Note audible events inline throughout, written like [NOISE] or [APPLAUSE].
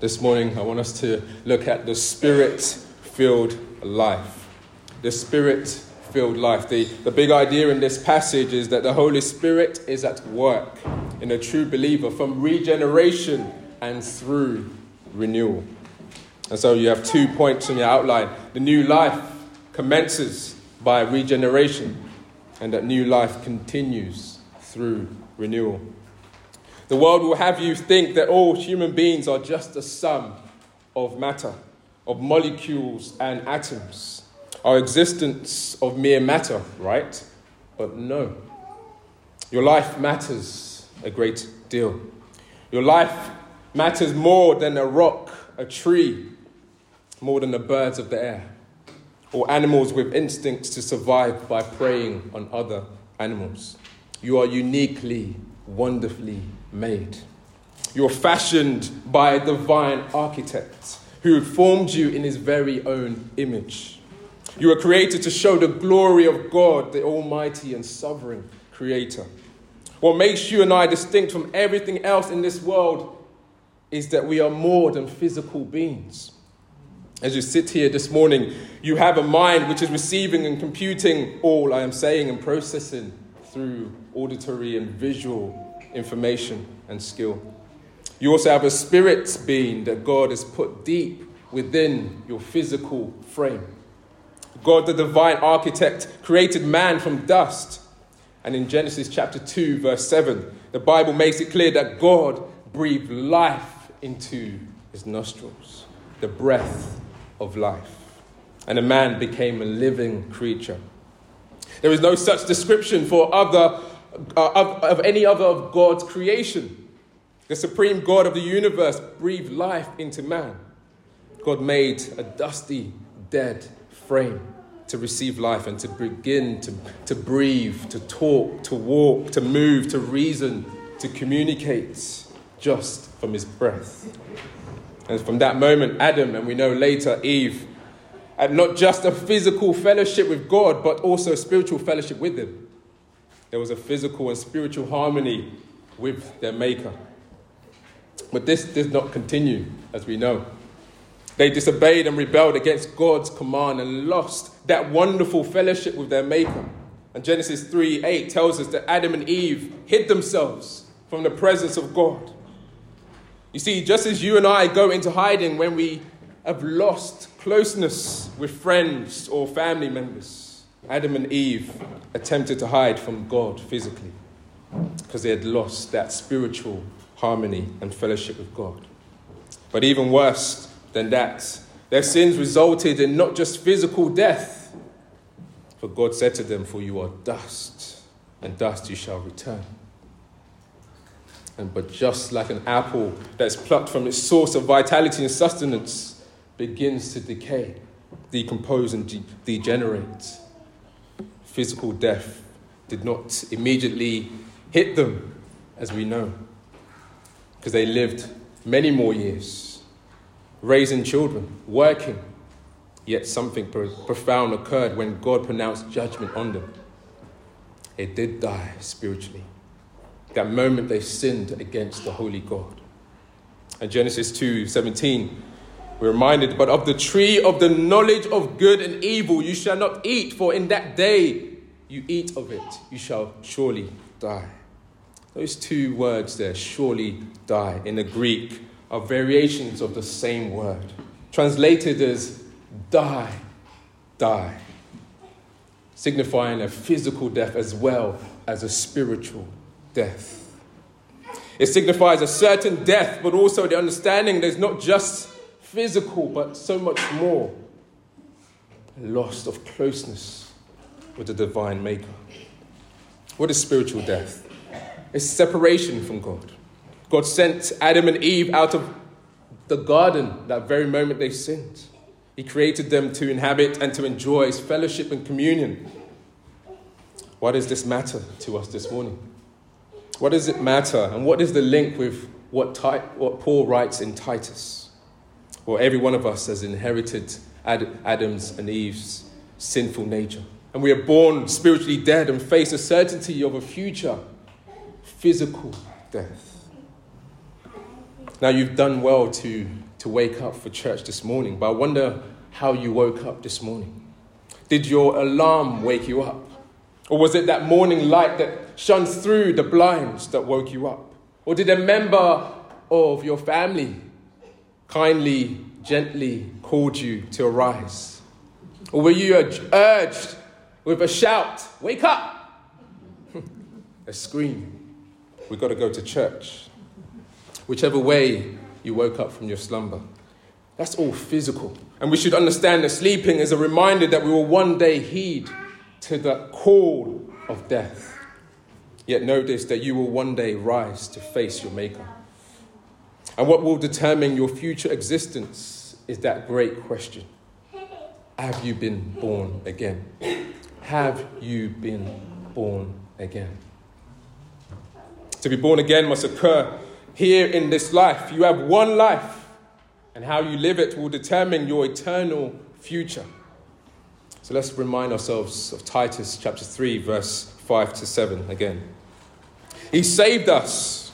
This morning, I want us to look at the spirit filled life. The spirit filled life. The, the big idea in this passage is that the Holy Spirit is at work in a true believer from regeneration and through renewal. And so you have two points in your outline. The new life commences by regeneration, and that new life continues through renewal. The world will have you think that all human beings are just a sum of matter, of molecules and atoms, our existence of mere matter, right? But no. Your life matters a great deal. Your life matters more than a rock, a tree, more than the birds of the air, or animals with instincts to survive by preying on other animals. You are uniquely, wonderfully made. You're fashioned by a divine architect who formed you in his very own image. You were created to show the glory of God, the Almighty and Sovereign Creator. What makes you and I distinct from everything else in this world is that we are more than physical beings. As you sit here this morning, you have a mind which is receiving and computing all I am saying and processing through auditory and visual information, and skill. You also have a spirit being that God has put deep within your physical frame. God, the divine architect, created man from dust. And in Genesis chapter 2, verse 7, the Bible makes it clear that God breathed life into his nostrils, the breath of life. And a man became a living creature. There is no such description for other uh, of, of any other of God's creation. The supreme God of the universe breathed life into man. God made a dusty, dead frame to receive life and to begin to, to breathe, to talk, to walk, to move, to reason, to communicate just from his breath. And from that moment, Adam, and we know later Eve, had not just a physical fellowship with God, but also a spiritual fellowship with Him. There was a physical and spiritual harmony with their Maker. But this did not continue, as we know. They disobeyed and rebelled against God's command and lost that wonderful fellowship with their Maker. And Genesis 3 8 tells us that Adam and Eve hid themselves from the presence of God. You see, just as you and I go into hiding when we have lost closeness with friends or family members, Adam and Eve attempted to hide from God physically because they had lost that spiritual harmony and fellowship with God. But even worse than that, their sins resulted in not just physical death, for God said to them, For you are dust, and dust you shall return. And but just like an apple that's plucked from its source of vitality and sustenance begins to decay, decompose, and de- degenerate, physical death did not immediately hit them, as we know, because they lived many more years, raising children, working. Yet something profound occurred when God pronounced judgment on them. They did die spiritually. That moment they sinned against the holy God. And Genesis 2 17, we're reminded, but of the tree of the knowledge of good and evil you shall not eat, for in that day you eat of it, you shall surely die. Those two words there, surely die, in the Greek are variations of the same word, translated as die, die, signifying a physical death as well as a spiritual death. It signifies a certain death, but also the understanding there's not just physical, but so much more A loss of closeness with the divine maker. What is spiritual death? It's separation from God. God sent Adam and Eve out of the garden that very moment they sinned. He created them to inhabit and to enjoy his fellowship and communion. Why does this matter to us this morning? What does it matter? And what is the link with what, what Paul writes in Titus? Well, every one of us has inherited Adam's and Eve's sinful nature. And we are born spiritually dead and face a certainty of a future physical death. Now, you've done well to to wake up for church this morning, but I wonder how you woke up this morning. Did your alarm wake you up? Or was it that morning light that shone through the blinds that woke you up? Or did a member of your family kindly, gently called you to arise? Or were you urged with a shout, Wake up! [LAUGHS] a scream, We've got to go to church. Whichever way you woke up from your slumber, that's all physical. And we should understand that sleeping is a reminder that we will one day heed to the call of death. Yet notice that you will one day rise to face your Maker. And what will determine your future existence is that great question Have you been born again? Have you been born again? To be born again must occur here in this life. You have one life and how you live it will determine your eternal future. So let's remind ourselves of Titus chapter 3, verse 5 to 7 again. He saved us,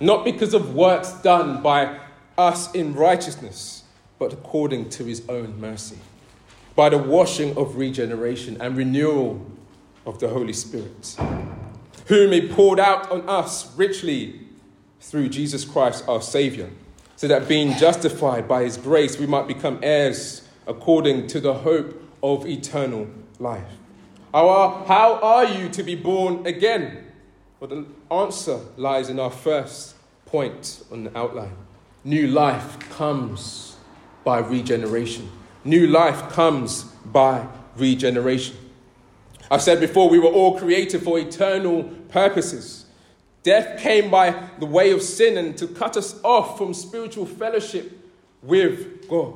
not because of works done by us in righteousness, but according to his own mercy, by the washing of regeneration and renewal of the Holy Spirit, whom he poured out on us richly through Jesus Christ our Saviour so that being justified by his grace, we might become heirs according to the hope of eternal life. How are, how are you to be born again? Well, the answer lies in our first point on the outline. New life comes by regeneration. New life comes by regeneration. I've said before, we were all created for eternal purposes. Death came by the way of sin and to cut us off from spiritual fellowship with God.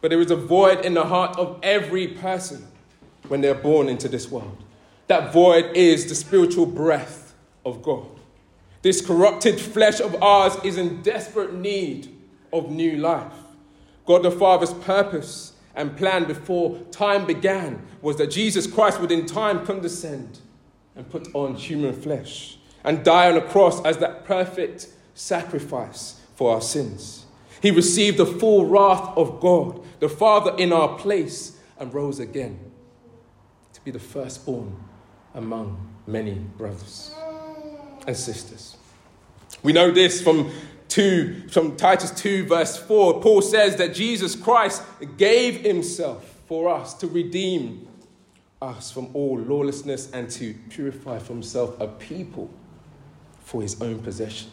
But there is a void in the heart of every person when they're born into this world. That void is the spiritual breath of God. This corrupted flesh of ours is in desperate need of new life. God the Father's purpose and plan before time began was that Jesus Christ would in time condescend and put on human flesh and die on a cross as that perfect sacrifice for our sins. He received the full wrath of God, the Father, in our place, and rose again to be the firstborn among many brothers and sisters. We know this from 2 from Titus 2 verse 4. Paul says that Jesus Christ gave himself for us to redeem us from all lawlessness and to purify for himself a people for his own possession.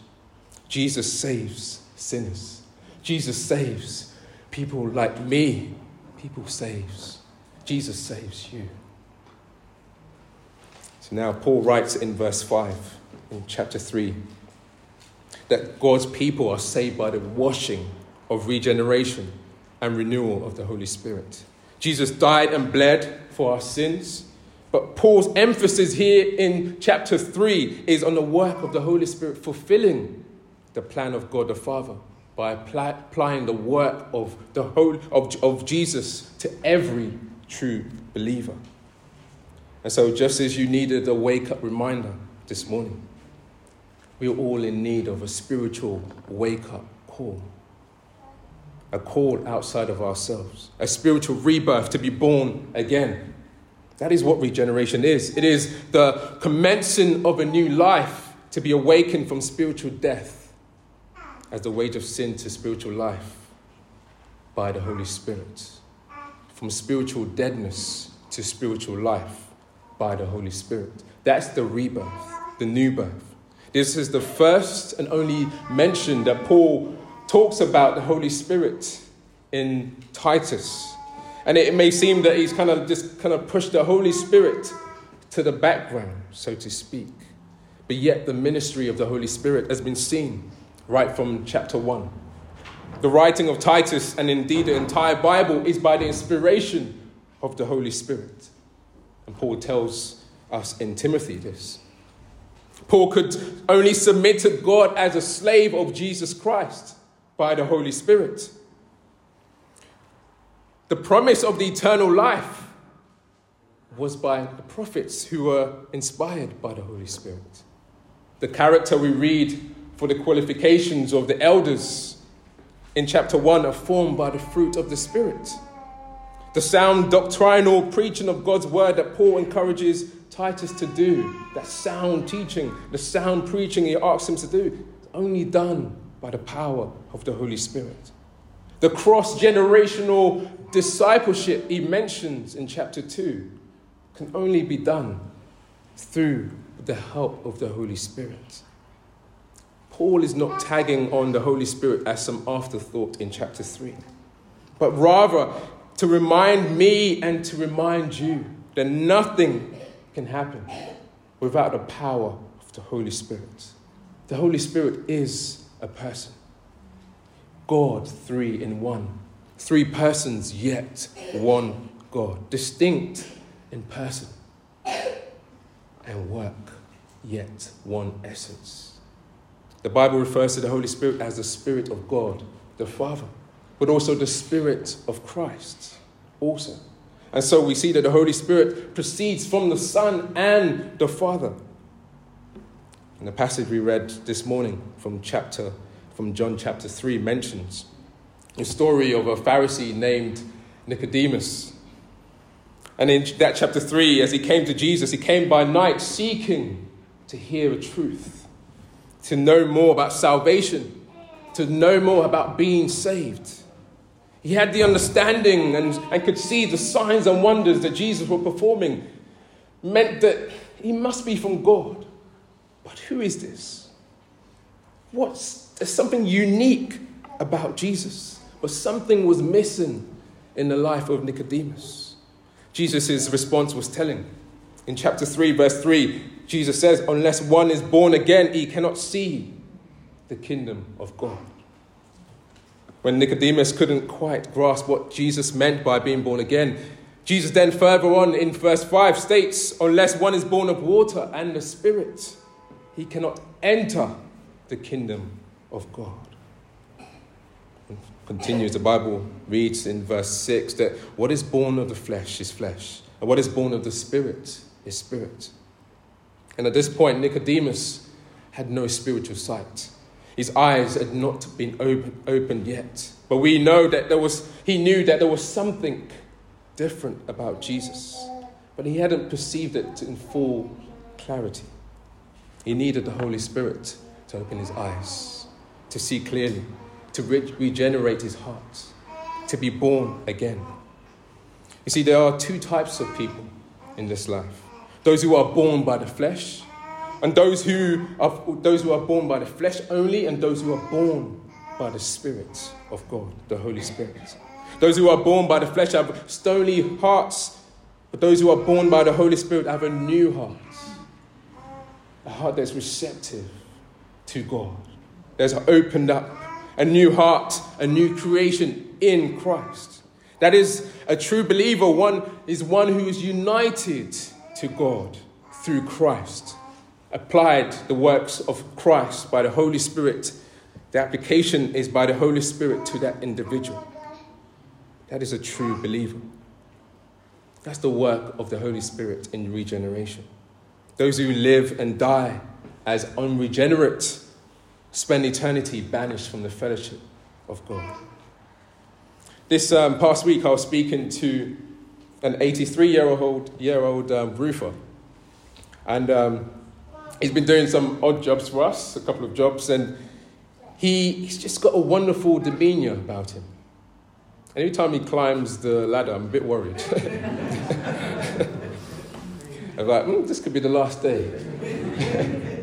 Jesus saves sinners. Jesus saves people like me. People saves. Jesus saves you. So now Paul writes in verse 5 in chapter 3 that God's people are saved by the washing of regeneration and renewal of the Holy Spirit. Jesus died and bled for our sins but Paul's emphasis here in chapter 3 is on the work of the Holy Spirit fulfilling the plan of God the Father by applying the work of, the whole, of, of Jesus to every true believer. And so, just as you needed a wake up reminder this morning, we are all in need of a spiritual wake up call. A call outside of ourselves, a spiritual rebirth to be born again that is what regeneration is. It is the commencing of a new life to be awakened from spiritual death as the wage of sin to spiritual life by the Holy Spirit. From spiritual deadness to spiritual life by the Holy Spirit. That's the rebirth, the new birth. This is the first and only mention that Paul talks about the Holy Spirit in Titus. And it may seem that he's kind of just kind of pushed the Holy Spirit to the background, so to speak. But yet the ministry of the Holy Spirit has been seen right from chapter 1. The writing of Titus, and indeed the entire Bible, is by the inspiration of the Holy Spirit. And Paul tells us in Timothy this. Paul could only submit to God as a slave of Jesus Christ by the Holy Spirit. The promise of the eternal life was by the prophets who were inspired by the Holy Spirit. The character we read for the qualifications of the elders in chapter 1 are formed by the fruit of the Spirit. The sound doctrinal preaching of God's word that Paul encourages Titus to do, that sound teaching, the sound preaching he asks him to do, is only done by the power of the Holy Spirit. The cross generational discipleship he mentions in chapter 2 can only be done through the help of the Holy Spirit. Paul is not tagging on the Holy Spirit as some afterthought in chapter 3, but rather to remind me and to remind you that nothing can happen without the power of the Holy Spirit. The Holy Spirit is a person. God, three in one. Three persons, yet one God. Distinct in person and work, yet one essence. The Bible refers to the Holy Spirit as the Spirit of God, the Father, but also the Spirit of Christ, also. And so we see that the Holy Spirit proceeds from the Son and the Father. And the passage we read this morning from chapter from John chapter 3 mentions the story of a Pharisee named Nicodemus. And in that chapter 3, as he came to Jesus, he came by night seeking to hear a truth, to know more about salvation, to know more about being saved. He had the understanding and, and could see the signs and wonders that Jesus was performing, meant that he must be from God. But who is this? What's there's something unique about Jesus, but something was missing in the life of Nicodemus. Jesus' response was telling. In chapter 3, verse 3, Jesus says, Unless one is born again, he cannot see the kingdom of God. When Nicodemus couldn't quite grasp what Jesus meant by being born again, Jesus then further on in verse 5 states, Unless one is born of water and the Spirit, he cannot enter the kingdom of God. Continues, the Bible reads in verse 6 that what is born of the flesh is flesh, and what is born of the spirit is spirit. And at this point, Nicodemus had no spiritual sight. His eyes had not been open, opened yet. But we know that there was, he knew that there was something different about Jesus. But he hadn't perceived it in full clarity. He needed the Holy Spirit to open his eyes to see clearly, to re- regenerate his heart, to be born again. You see, there are two types of people in this life those who are born by the flesh, and those who are, those who are born by the flesh only, and those who are born by the Spirit of God, the Holy Spirit. Those who are born by the flesh have stony hearts, but those who are born by the Holy Spirit have a new heart, a heart that's receptive to God there's opened up a new heart, a new creation in Christ. That is a true believer, one is one who is united to God through Christ, applied the works of Christ by the Holy Spirit. The application is by the Holy Spirit to that individual. That is a true believer. That's the work of the Holy Spirit in regeneration. Those who live and die as unregenerate spend eternity banished from the fellowship of God. This um, past week, I was speaking to an 83 year old, year old um, roofer. And um, he's been doing some odd jobs for us, a couple of jobs, and he, he's just got a wonderful demeanor about him. Every time he climbs the ladder, I'm a bit worried. [LAUGHS] I'm like, mm, this could be the last day. [LAUGHS]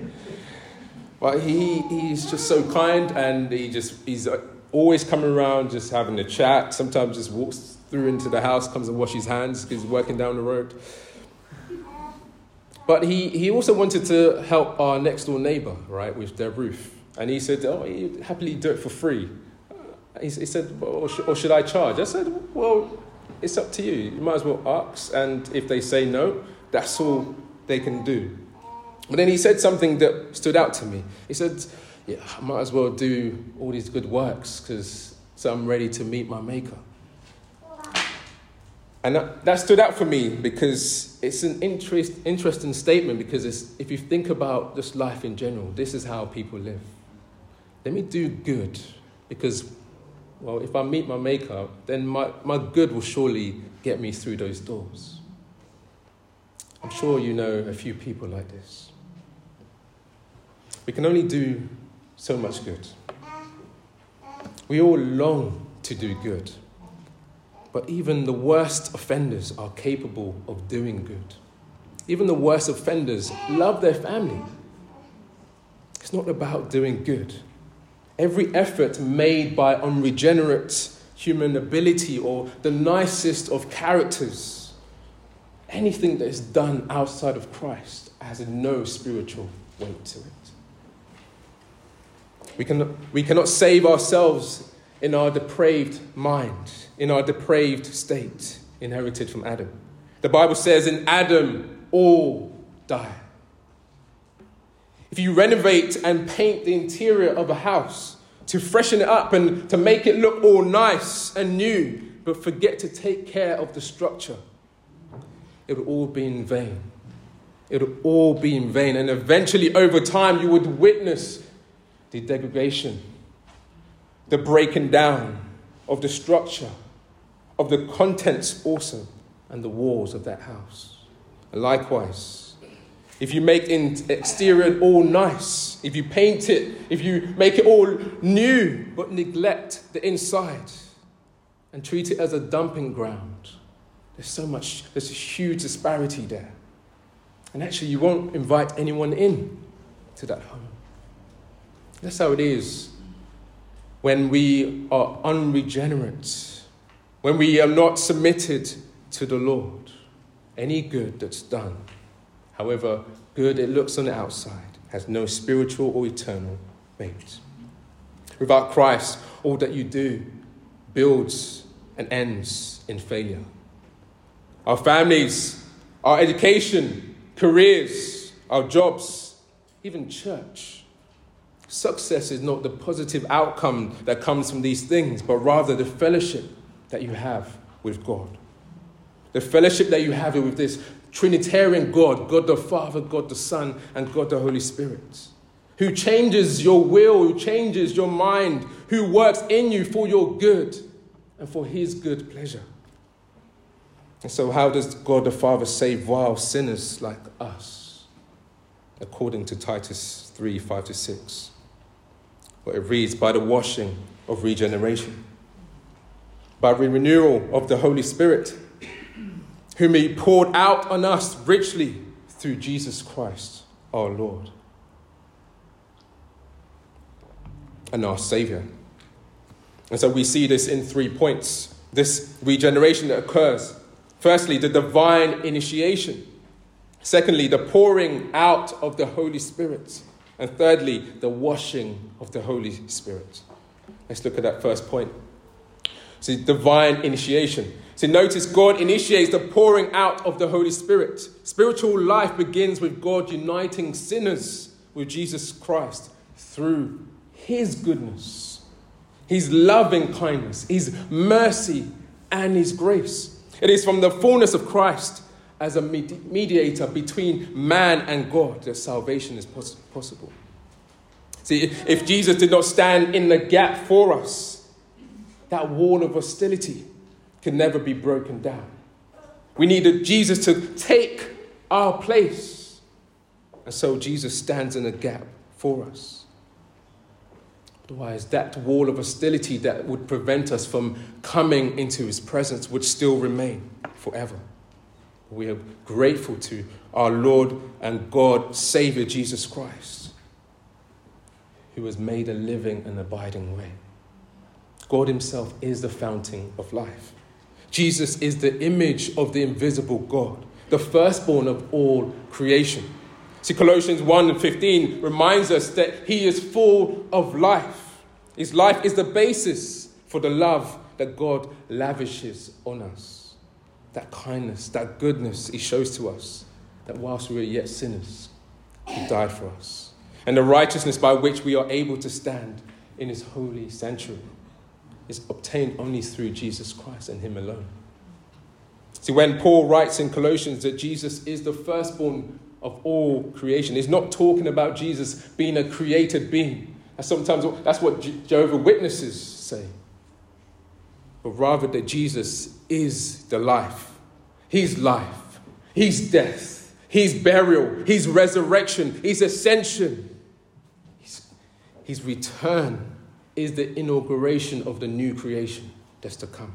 But he, he's just so kind and he just, he's uh, always coming around, just having a chat. Sometimes just walks through into the house, comes and washes his hands because he's working down the road. But he, he also wanted to help our next door neighbor, right, with their roof. And he said, oh, he'd happily do it for free. Uh, he, he said, well, or, should, or should I charge? I said, well, it's up to you. You might as well ask. And if they say no, that's all they can do. But then he said something that stood out to me. He said, Yeah, I might as well do all these good works because so I'm ready to meet my Maker. And that, that stood out for me because it's an interest, interesting statement because if you think about just life in general, this is how people live. Let me do good because well, if I meet my Maker, then my, my good will surely get me through those doors. I'm sure you know a few people like this. We can only do so much good. We all long to do good. But even the worst offenders are capable of doing good. Even the worst offenders love their family. It's not about doing good. Every effort made by unregenerate human ability or the nicest of characters, anything that is done outside of Christ has no spiritual weight to it. We, can, we cannot save ourselves in our depraved mind, in our depraved state inherited from Adam. The Bible says, in Adam, all die. If you renovate and paint the interior of a house to freshen it up and to make it look all nice and new, but forget to take care of the structure, it will all be in vain. It will all be in vain. And eventually, over time, you would witness the degradation, the breaking down of the structure, of the contents also, and the walls of that house. Likewise, if you make the exterior all nice, if you paint it, if you make it all new, but neglect the inside and treat it as a dumping ground, there's so much, there's a huge disparity there. And actually, you won't invite anyone in to that home. That's how it is when we are unregenerate, when we are not submitted to the Lord. Any good that's done, however good it looks on the outside, has no spiritual or eternal weight. Without Christ, all that you do builds and ends in failure. Our families, our education, careers, our jobs, even church Success is not the positive outcome that comes from these things, but rather the fellowship that you have with God. The fellowship that you have with this Trinitarian God, God the Father, God the Son, and God the Holy Spirit, who changes your will, who changes your mind, who works in you for your good and for his good pleasure. And so, how does God the Father save vile sinners like us? According to Titus 3 5 to 6 but it reads, by the washing of regeneration, by the renewal of the Holy Spirit, whom He poured out on us richly through Jesus Christ our Lord and our Savior. And so we see this in three points this regeneration that occurs. Firstly, the divine initiation. Secondly, the pouring out of the Holy Spirit. And thirdly, the washing of the Holy Spirit. Let's look at that first point. See, divine initiation. See, notice God initiates the pouring out of the Holy Spirit. Spiritual life begins with God uniting sinners with Jesus Christ through His goodness, His loving kindness, His mercy, and His grace. It is from the fullness of Christ as a mediator between man and God that salvation is possible. See, if Jesus did not stand in the gap for us, that wall of hostility can never be broken down. We needed Jesus to take our place. And so Jesus stands in the gap for us. Otherwise, that wall of hostility that would prevent us from coming into his presence would still remain forever. We are grateful to our Lord and God, Savior Jesus Christ, who has made a living and abiding way. God Himself is the fountain of life. Jesus is the image of the invisible God, the firstborn of all creation. See, Colossians 1 and 15 reminds us that He is full of life. His life is the basis for the love that God lavishes on us that kindness, that goodness He shows to us, that whilst we were yet sinners, He died for us. And the righteousness by which we are able to stand in His holy sanctuary is obtained only through Jesus Christ and Him alone. See, when Paul writes in Colossians that Jesus is the firstborn of all creation, he's not talking about Jesus being a created being. That's sometimes that's what Jehovah Witnesses say. but rather that Jesus is the life. He's life, He's death, He's burial, He's resurrection, He's ascension. His, his return is the inauguration of the new creation that's to come,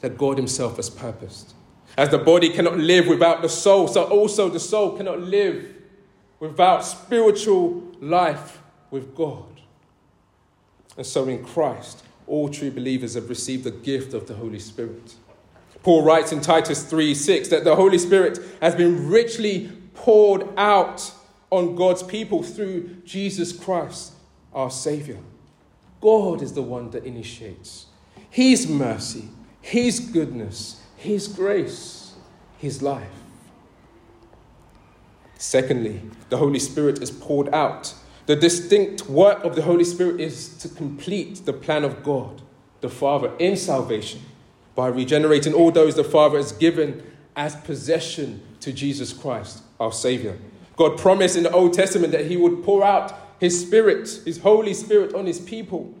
that God Himself has purposed. As the body cannot live without the soul, so also the soul cannot live without spiritual life with God. And so in Christ, all true believers have received the gift of the Holy Spirit. Paul writes in Titus 3 6 that the Holy Spirit has been richly poured out on God's people through Jesus Christ, our Savior. God is the one that initiates His mercy, His goodness, His grace, His life. Secondly, the Holy Spirit is poured out. The distinct work of the Holy Spirit is to complete the plan of God, the Father, in salvation by regenerating all those the Father has given as possession to Jesus Christ, our Savior. God promised in the Old Testament that He would pour out His Spirit, His Holy Spirit, on His people.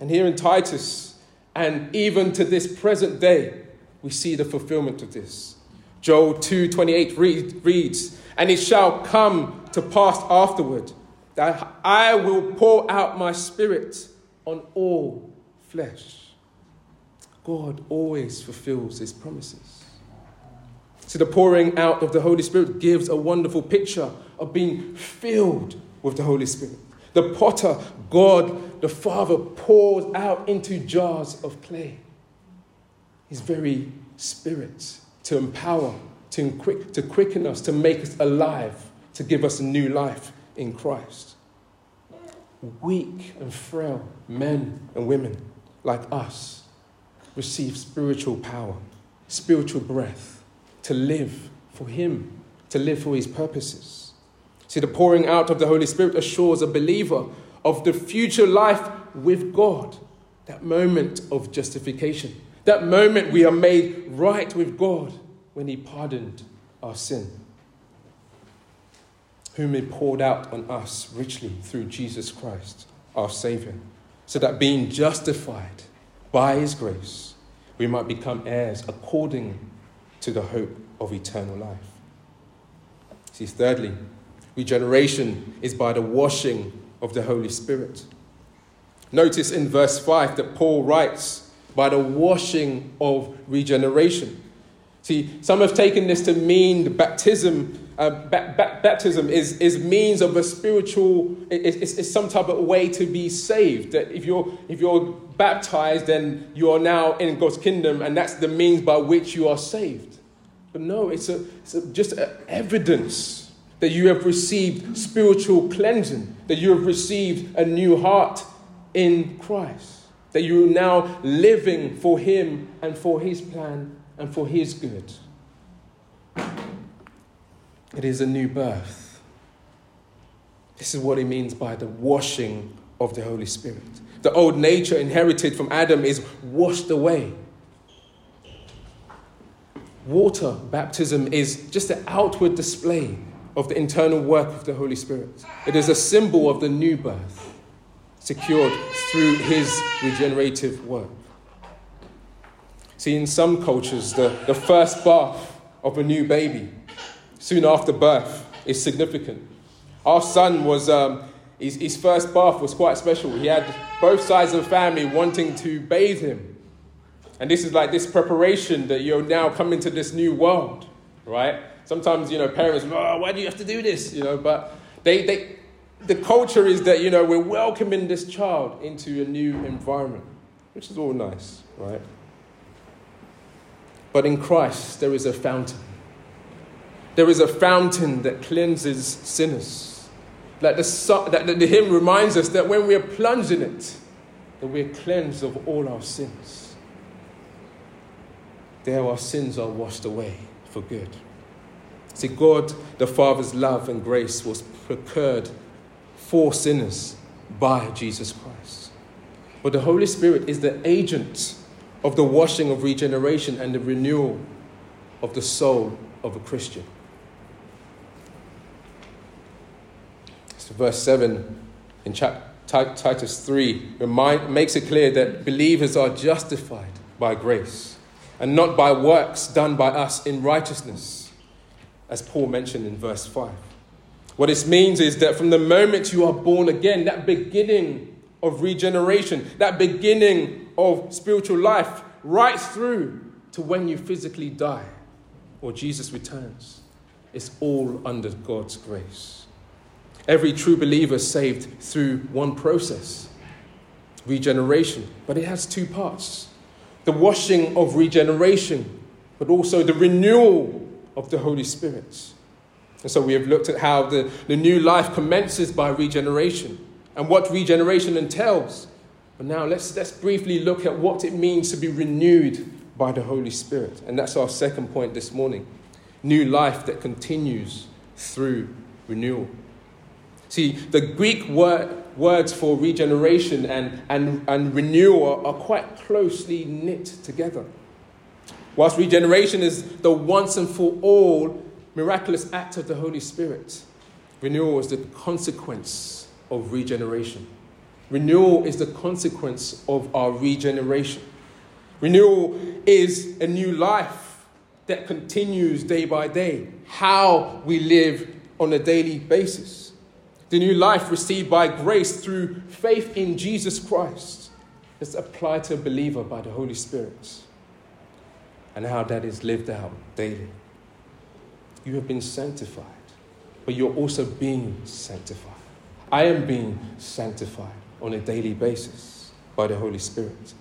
And here in Titus, and even to this present day, we see the fulfillment of this. Joel 2:28 read, reads, "And it shall come to pass afterward that I will pour out my spirit on all flesh." God always fulfills his promises. So the pouring out of the Holy Spirit gives a wonderful picture of being filled with the Holy Spirit. The potter, God the Father, pours out into jars of clay his very spirit to empower, to, quick, to quicken us, to make us alive, to give us a new life in Christ. Weak and frail men and women like us receive spiritual power, spiritual breath to live for Him, to live for His purposes. See, the pouring out of the Holy Spirit assures a believer of the future life with God, that moment of justification, that moment we are made right with God when He pardoned our sin, whom He poured out on us richly through Jesus Christ, our Savior, so that being justified by His grace, we might become heirs according to the hope of eternal life. See, thirdly, regeneration is by the washing of the Holy Spirit. Notice in verse 5 that Paul writes, by the washing of regeneration. See, some have taken this to mean the baptism. Uh, ba- ba- baptism is, is means of a spiritual, it's, it's some type of way to be saved. That if you're, if you're baptized, then you are now in God's kingdom, and that's the means by which you are saved. But no, it's, a, it's a, just evidence that you have received spiritual cleansing, that you have received a new heart in Christ, that you are now living for Him and for His plan and for His good. It is a new birth. This is what it means by the washing of the Holy Spirit. The old nature inherited from Adam is washed away. Water baptism is just an outward display of the internal work of the Holy Spirit. It is a symbol of the new birth, secured through his regenerative work. See, in some cultures, the, the first bath of a new baby soon after birth is significant. Our son was, um, his, his first bath was quite special. He had both sides of the family wanting to bathe him. And this is like this preparation that you're now coming to this new world, right? Sometimes, you know, parents, oh, why do you have to do this? You know, but they, they, the culture is that, you know, we're welcoming this child into a new environment, which is all nice, right? But in Christ, there is a fountain. There is a fountain that cleanses sinners. Like the, that the hymn reminds us that when we are plunged in it, that we are cleansed of all our sins. There our sins are washed away for good. See, God the Father's love and grace was procured for sinners by Jesus Christ. But the Holy Spirit is the agent of the washing of regeneration and the renewal of the soul of a Christian. So verse 7 in Titus 3 remind, makes it clear that believers are justified by grace and not by works done by us in righteousness, as Paul mentioned in verse 5. What this means is that from the moment you are born again, that beginning of regeneration, that beginning of spiritual life, right through to when you physically die or Jesus returns, it's all under God's grace. Every true believer saved through one process regeneration, but it has two parts the washing of regeneration, but also the renewal of the Holy Spirit. And so we have looked at how the, the new life commences by regeneration and what regeneration entails. But now let's, let's briefly look at what it means to be renewed by the Holy Spirit. And that's our second point this morning new life that continues through renewal. See, the Greek word, words for regeneration and, and, and renewal are quite closely knit together. Whilst regeneration is the once and for all miraculous act of the Holy Spirit, renewal is the consequence of regeneration. Renewal is the consequence of our regeneration. Renewal is a new life that continues day by day, how we live on a daily basis. The new life received by grace through faith in Jesus Christ is applied to a believer by the Holy Spirit, and how that is lived out daily. You have been sanctified, but you're also being sanctified. I am being sanctified on a daily basis by the Holy Spirit.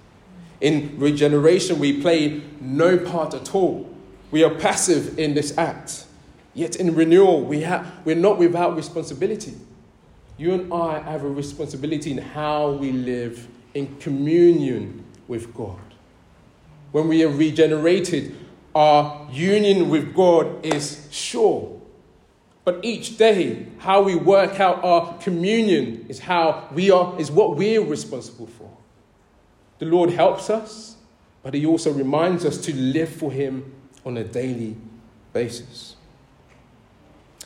In regeneration, we play no part at all. We are passive in this act. Yet in renewal, we have, we're not without responsibility. You and I have a responsibility in how we live in communion with God. When we are regenerated, our union with God is sure. But each day, how we work out our communion is how we are, is what we're responsible for. The Lord helps us, but He also reminds us to live for Him on a daily basis.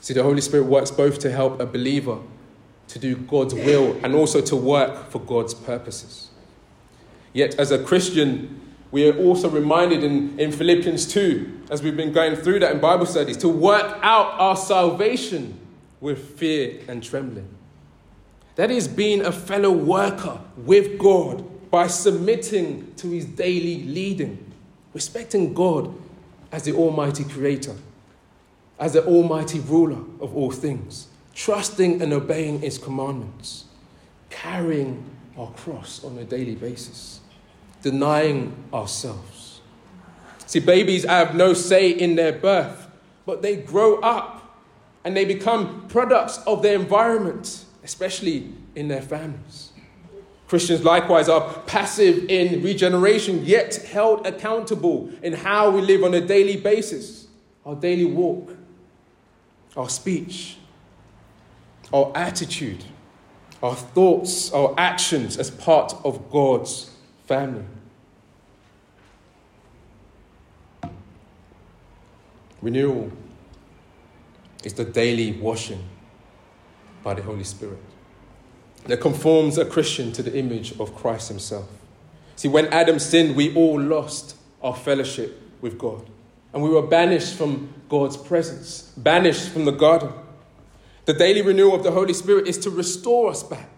See, the Holy Spirit works both to help a believer to do God's will and also to work for God's purposes. Yet, as a Christian, we are also reminded in, in Philippians 2, as we've been going through that in Bible studies, to work out our salvation with fear and trembling. That is being a fellow worker with God by submitting to his daily leading, respecting God as the Almighty Creator, as the Almighty Ruler of all things, trusting and obeying his commandments, carrying our cross on a daily basis, denying ourselves. See, babies have no say in their birth, but they grow up and they become products of their environment, especially in their families. Christians likewise are passive in regeneration, yet held accountable in how we live on a daily basis, our daily walk, our speech, our attitude, our thoughts, our actions as part of God's family. Renewal is the daily washing by the Holy Spirit that conforms a Christian to the image of Christ Himself. See, when Adam sinned, we all lost our fellowship with God. And we were banished from God's presence, banished from the garden. The daily renewal of the Holy Spirit is to restore us back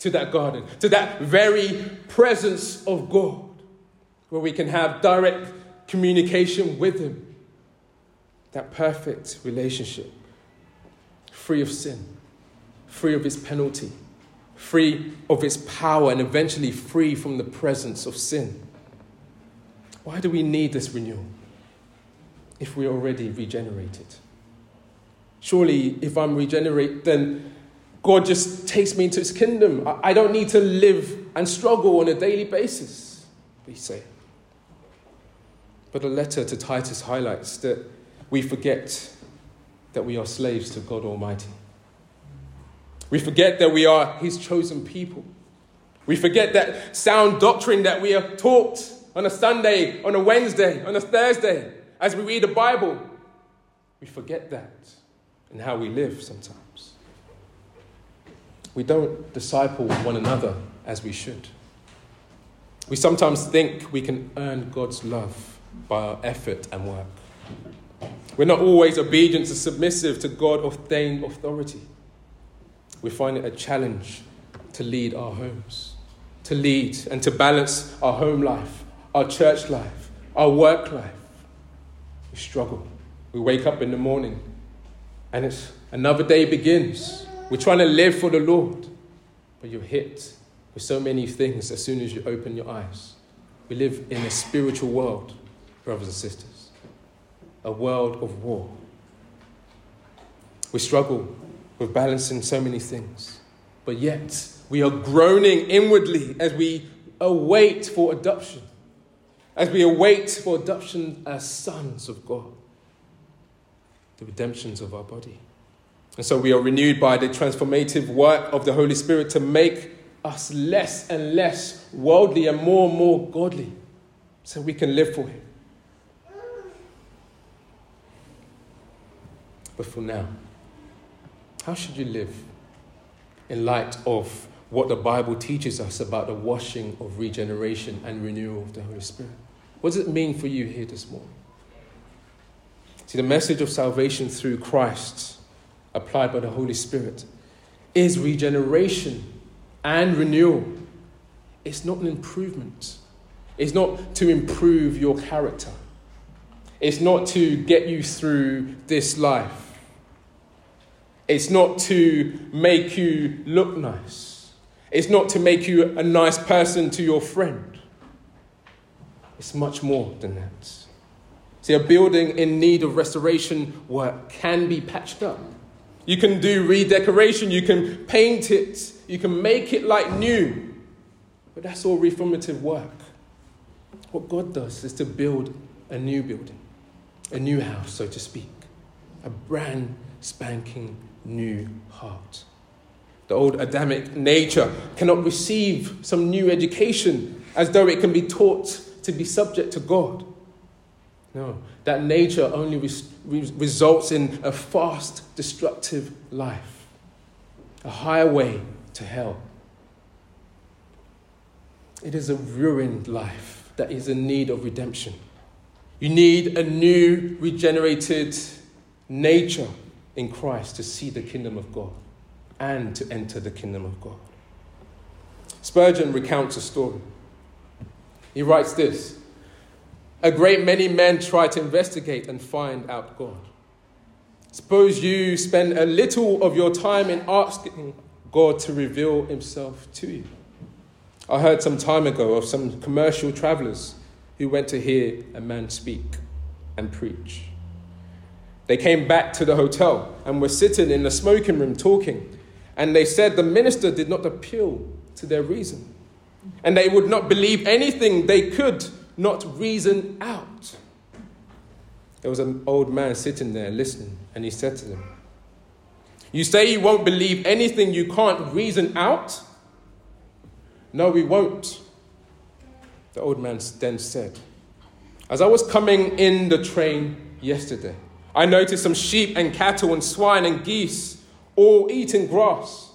to that garden, to that very presence of God, where we can have direct communication with Him. That perfect relationship, free of sin, free of its penalty free of its power, and eventually free from the presence of sin. Why do we need this renewal if we're already regenerated? Surely, if I'm regenerated, then God just takes me into his kingdom. I don't need to live and struggle on a daily basis, we say. But the letter to Titus highlights that we forget that we are slaves to God Almighty. We forget that we are His chosen people. We forget that sound doctrine that we are taught on a Sunday, on a Wednesday, on a Thursday, as we read the Bible. We forget that and how we live sometimes. We don't disciple one another as we should. We sometimes think we can earn God's love by our effort and work. We're not always obedient and submissive to God ordained authority. We find it a challenge to lead our homes, to lead and to balance our home life, our church life, our work life. We struggle. We wake up in the morning and it's another day begins. We're trying to live for the Lord, but you're hit with so many things as soon as you open your eyes. We live in a spiritual world, brothers and sisters, a world of war. We struggle with balancing so many things, but yet we are groaning inwardly as we await for adoption, as we await for adoption as sons of God, the redemptions of our body. And so we are renewed by the transformative work of the Holy Spirit to make us less and less worldly and more and more godly so we can live for Him. But for now, how should you live in light of what the Bible teaches us about the washing of regeneration and renewal of the Holy Spirit? What does it mean for you here this morning? See, the message of salvation through Christ, applied by the Holy Spirit, is regeneration and renewal. It's not an improvement, it's not to improve your character, it's not to get you through this life. It's not to make you look nice. It's not to make you a nice person to your friend. It's much more than that. See, a building in need of restoration work can be patched up. You can do redecoration, you can paint it, you can make it like new. But that's all reformative work. What God does is to build a new building, a new house, so to speak, a brand spanking new heart. The old Adamic nature cannot receive some new education as though it can be taught to be subject to God. No, that nature only res- results in a fast, destructive life, a highway to hell. It is a ruined life that is in need of redemption. You need a new, regenerated nature in Christ to see the kingdom of God and to enter the kingdom of God. Spurgeon recounts a story. He writes this A great many men try to investigate and find out God. Suppose you spend a little of your time in asking God to reveal himself to you. I heard some time ago of some commercial travelers who went to hear a man speak and preach. They came back to the hotel and were sitting in the smoking room talking. And they said the minister did not appeal to their reason. And they would not believe anything they could not reason out. There was an old man sitting there listening, and he said to them, You say you won't believe anything you can't reason out? No, we won't. The old man then said, As I was coming in the train yesterday, I noticed some sheep and cattle and swine and geese all eating grass.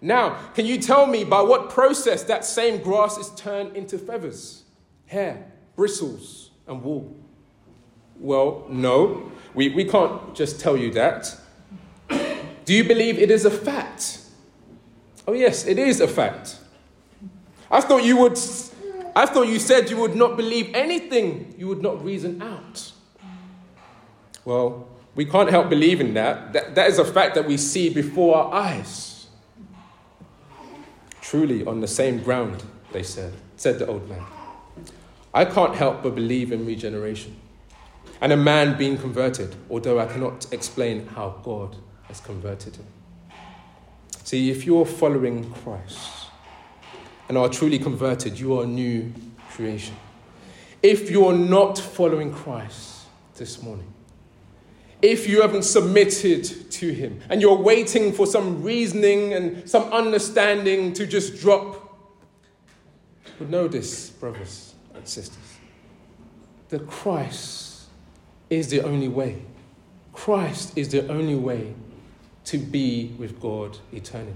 Now, can you tell me by what process that same grass is turned into feathers, hair, bristles, and wool? Well, no, we, we can't just tell you that. Do you believe it is a fact? Oh, yes, it is a fact. I thought you would. I thought you said you would not believe anything you would not reason out. Well, we can't help believing that. that. That is a fact that we see before our eyes. Truly, on the same ground, they said, said the old man. I can't help but believe in regeneration and a man being converted, although I cannot explain how God has converted him. See, if you're following Christ and are truly converted, you are a new creation. If you're not following Christ this morning, if you haven't submitted to Him and you're waiting for some reasoning and some understanding to just drop. But this, brothers and sisters, that Christ is the only way. Christ is the only way to be with God eternally.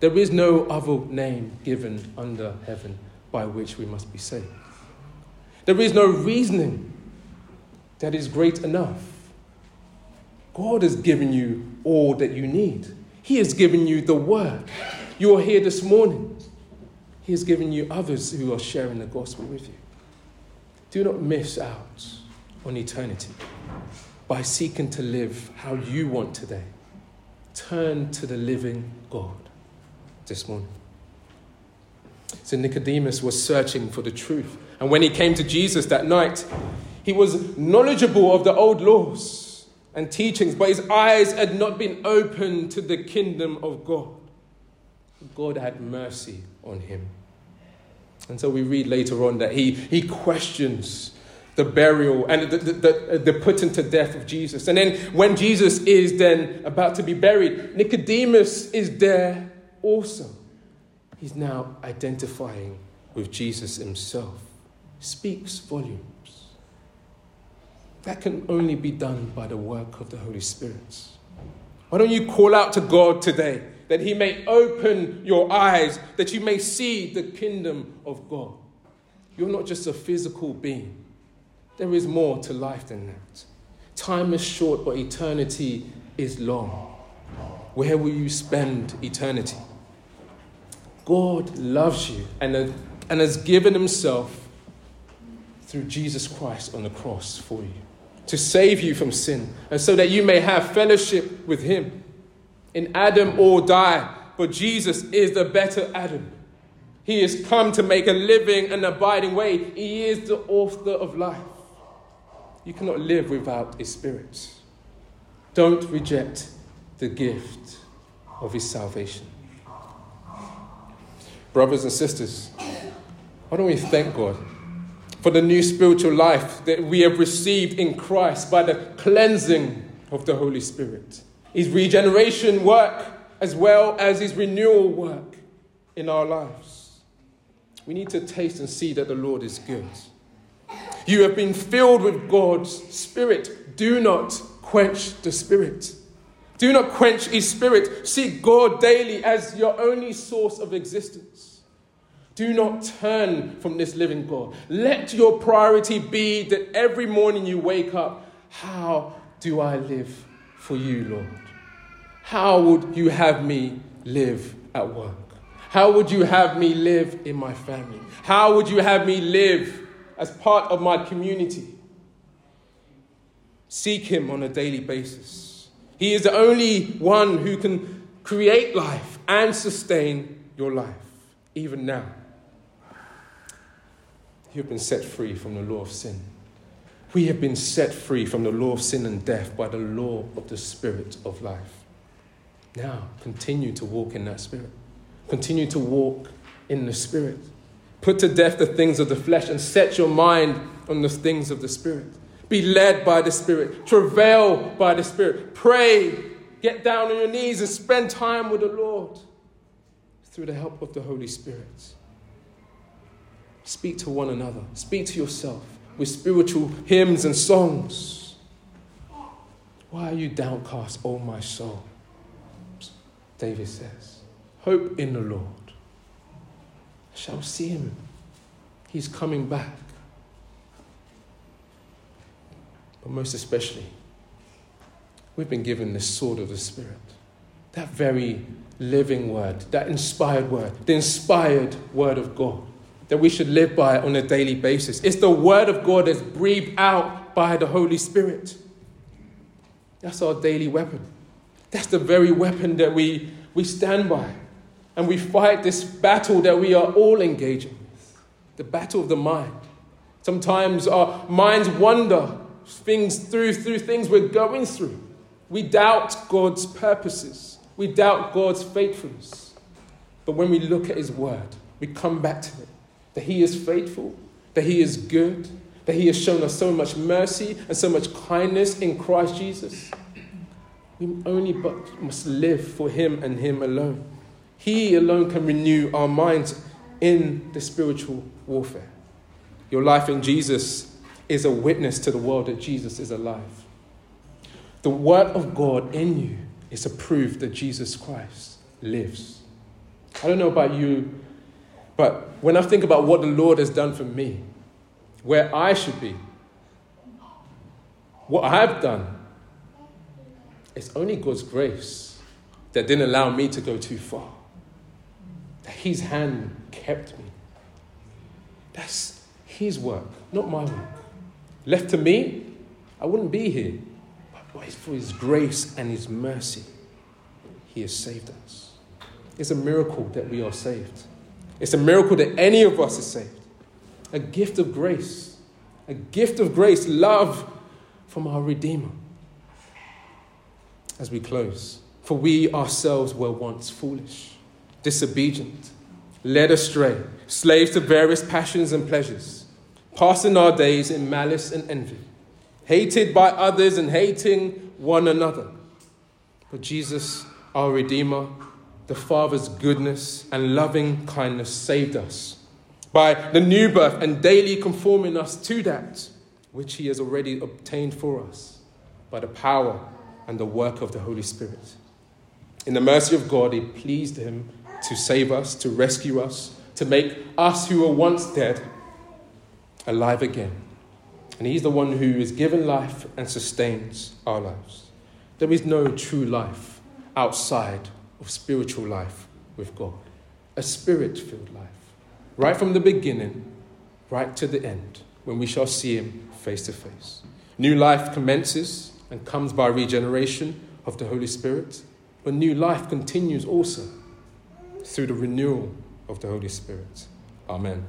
There is no other name given under heaven by which we must be saved. There is no reasoning that is great enough. God has given you all that you need. He has given you the word. You are here this morning. He has given you others who are sharing the gospel with you. Do not miss out on eternity by seeking to live how you want today. Turn to the living God this morning. So Nicodemus was searching for the truth. And when he came to Jesus that night, he was knowledgeable of the old laws and teachings, but his eyes had not been opened to the kingdom of God. God had mercy on him. And so we read later on that he, he questions the burial and the, the, the, the, putting to death of Jesus. And then when Jesus is then about to be buried, Nicodemus is there also. He's now identifying with Jesus himself. Speaks volumes. That can only be done by the work of the Holy Spirit. Why don't you call out to God today that He may open your eyes, that you may see the kingdom of God? You're not just a physical being, there is more to life than that. Time is short, but eternity is long. Where will you spend eternity? God loves you and, uh, and has given Himself through Jesus Christ on the cross for you to save you from sin and so that you may have fellowship with Him. In Adam, all die, but Jesus is the better Adam. He has come to make a living and abiding way. He is the author of life. You cannot live without His Spirit. Don't reject the gift of His salvation. Brothers and sisters, why don't we thank God for the new spiritual life that we have received in Christ by the cleansing of the Holy Spirit? His regeneration work as well as His renewal work in our lives. We need to taste and see that the Lord is good. You have been filled with God's Spirit. Do not quench the Spirit. Do not quench His Spirit. Seek God daily as your only source of existence. Do not turn from this living God. Let your priority be that every morning you wake up, how do I live for you, Lord? How would you have me live at work? How would you have me live in my family? How would you have me live as part of my community? Seek Him on a daily basis. He is the only one who can create life and sustain your life, even now. You have been set free from the law of sin. We have been set free from the law of sin and death by the law of the Spirit of life. Now, continue to walk in that Spirit. Continue to walk in the Spirit. Put to death the things of the flesh and set your mind on the things of the Spirit. Be led by the Spirit. Travail by the Spirit. Pray. Get down on your knees and spend time with the Lord through the help of the Holy Spirit. Speak to one another. Speak to yourself with spiritual hymns and songs. Why are you downcast, O my soul? David says, Hope in the Lord. I shall see him. He's coming back. but most especially, we've been given the sword of the Spirit. That very living word, that inspired word, the inspired word of God that we should live by on a daily basis. It's the word of God that's breathed out by the Holy Spirit. That's our daily weapon. That's the very weapon that we, we stand by. And we fight this battle that we are all engaging the battle of the mind. Sometimes our minds wander things through through things we're going through. We doubt God's purposes. We doubt God's faithfulness. But when we look at his word, we come back to it. That he is faithful, that he is good, that he has shown us so much mercy and so much kindness in Christ Jesus. We only but must live for him and him alone. He alone can renew our minds in the spiritual warfare. Your life in Jesus is a witness to the world that Jesus is alive. The Word of God in you is a proof that Jesus Christ lives. I don't know about you, but when I think about what the Lord has done for me, where I should be, what I've done, it's only God's grace that didn't allow me to go too far. That His hand kept me. That's His work, not my work. Left to me, I wouldn't be here. But it's for His grace and His mercy, He has saved us. It's a miracle that we are saved. It's a miracle that any of us is saved. A gift of grace. A gift of grace, love from our Redeemer. As we close, for we ourselves were once foolish, disobedient, led astray, slaves to various passions and pleasures, passing our days in malice and envy, hated by others and hating one another. But Jesus, our Redeemer, the Father's goodness and loving kindness saved us by the new birth and daily conforming us to that which He has already obtained for us by the power and the work of the Holy Spirit. In the mercy of God, it pleased Him to save us, to rescue us, to make us who were once dead alive again. And He's the one who is given life and sustains our lives. There is no true life outside of spiritual life with God, a spirit filled life, right from the beginning, right to the end, when we shall see Him face to face. New life commences and comes by regeneration of the Holy Spirit, but new life continues also through the renewal of the Holy Spirit. Amen.